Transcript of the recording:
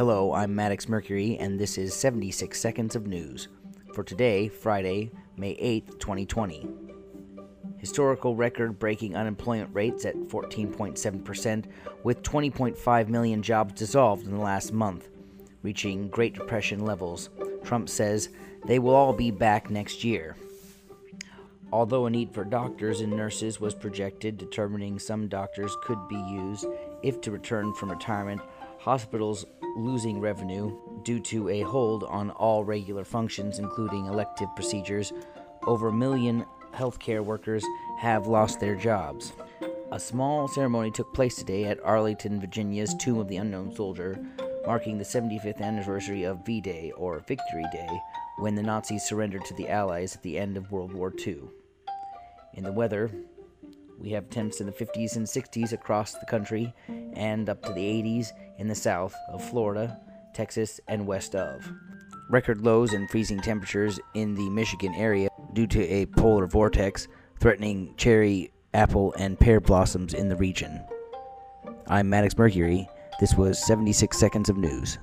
Hello, I'm Maddox Mercury, and this is 76 Seconds of News for today, Friday, May 8th, 2020. Historical record breaking unemployment rates at 14.7%, with 20.5 million jobs dissolved in the last month, reaching Great Depression levels. Trump says they will all be back next year. Although a need for doctors and nurses was projected, determining some doctors could be used if to return from retirement, hospitals losing revenue due to a hold on all regular functions, including elective procedures, over a million healthcare workers have lost their jobs. A small ceremony took place today at Arlington, Virginia's Tomb of the Unknown Soldier, marking the 75th anniversary of V Day, or Victory Day, when the Nazis surrendered to the Allies at the end of World War II. In the weather, we have temps in the 50s and 60s across the country, and up to the 80s in the south of Florida, Texas, and west of. Record lows and freezing temperatures in the Michigan area due to a polar vortex threatening cherry, apple, and pear blossoms in the region. I'm Maddox Mercury. This was 76 Seconds of News.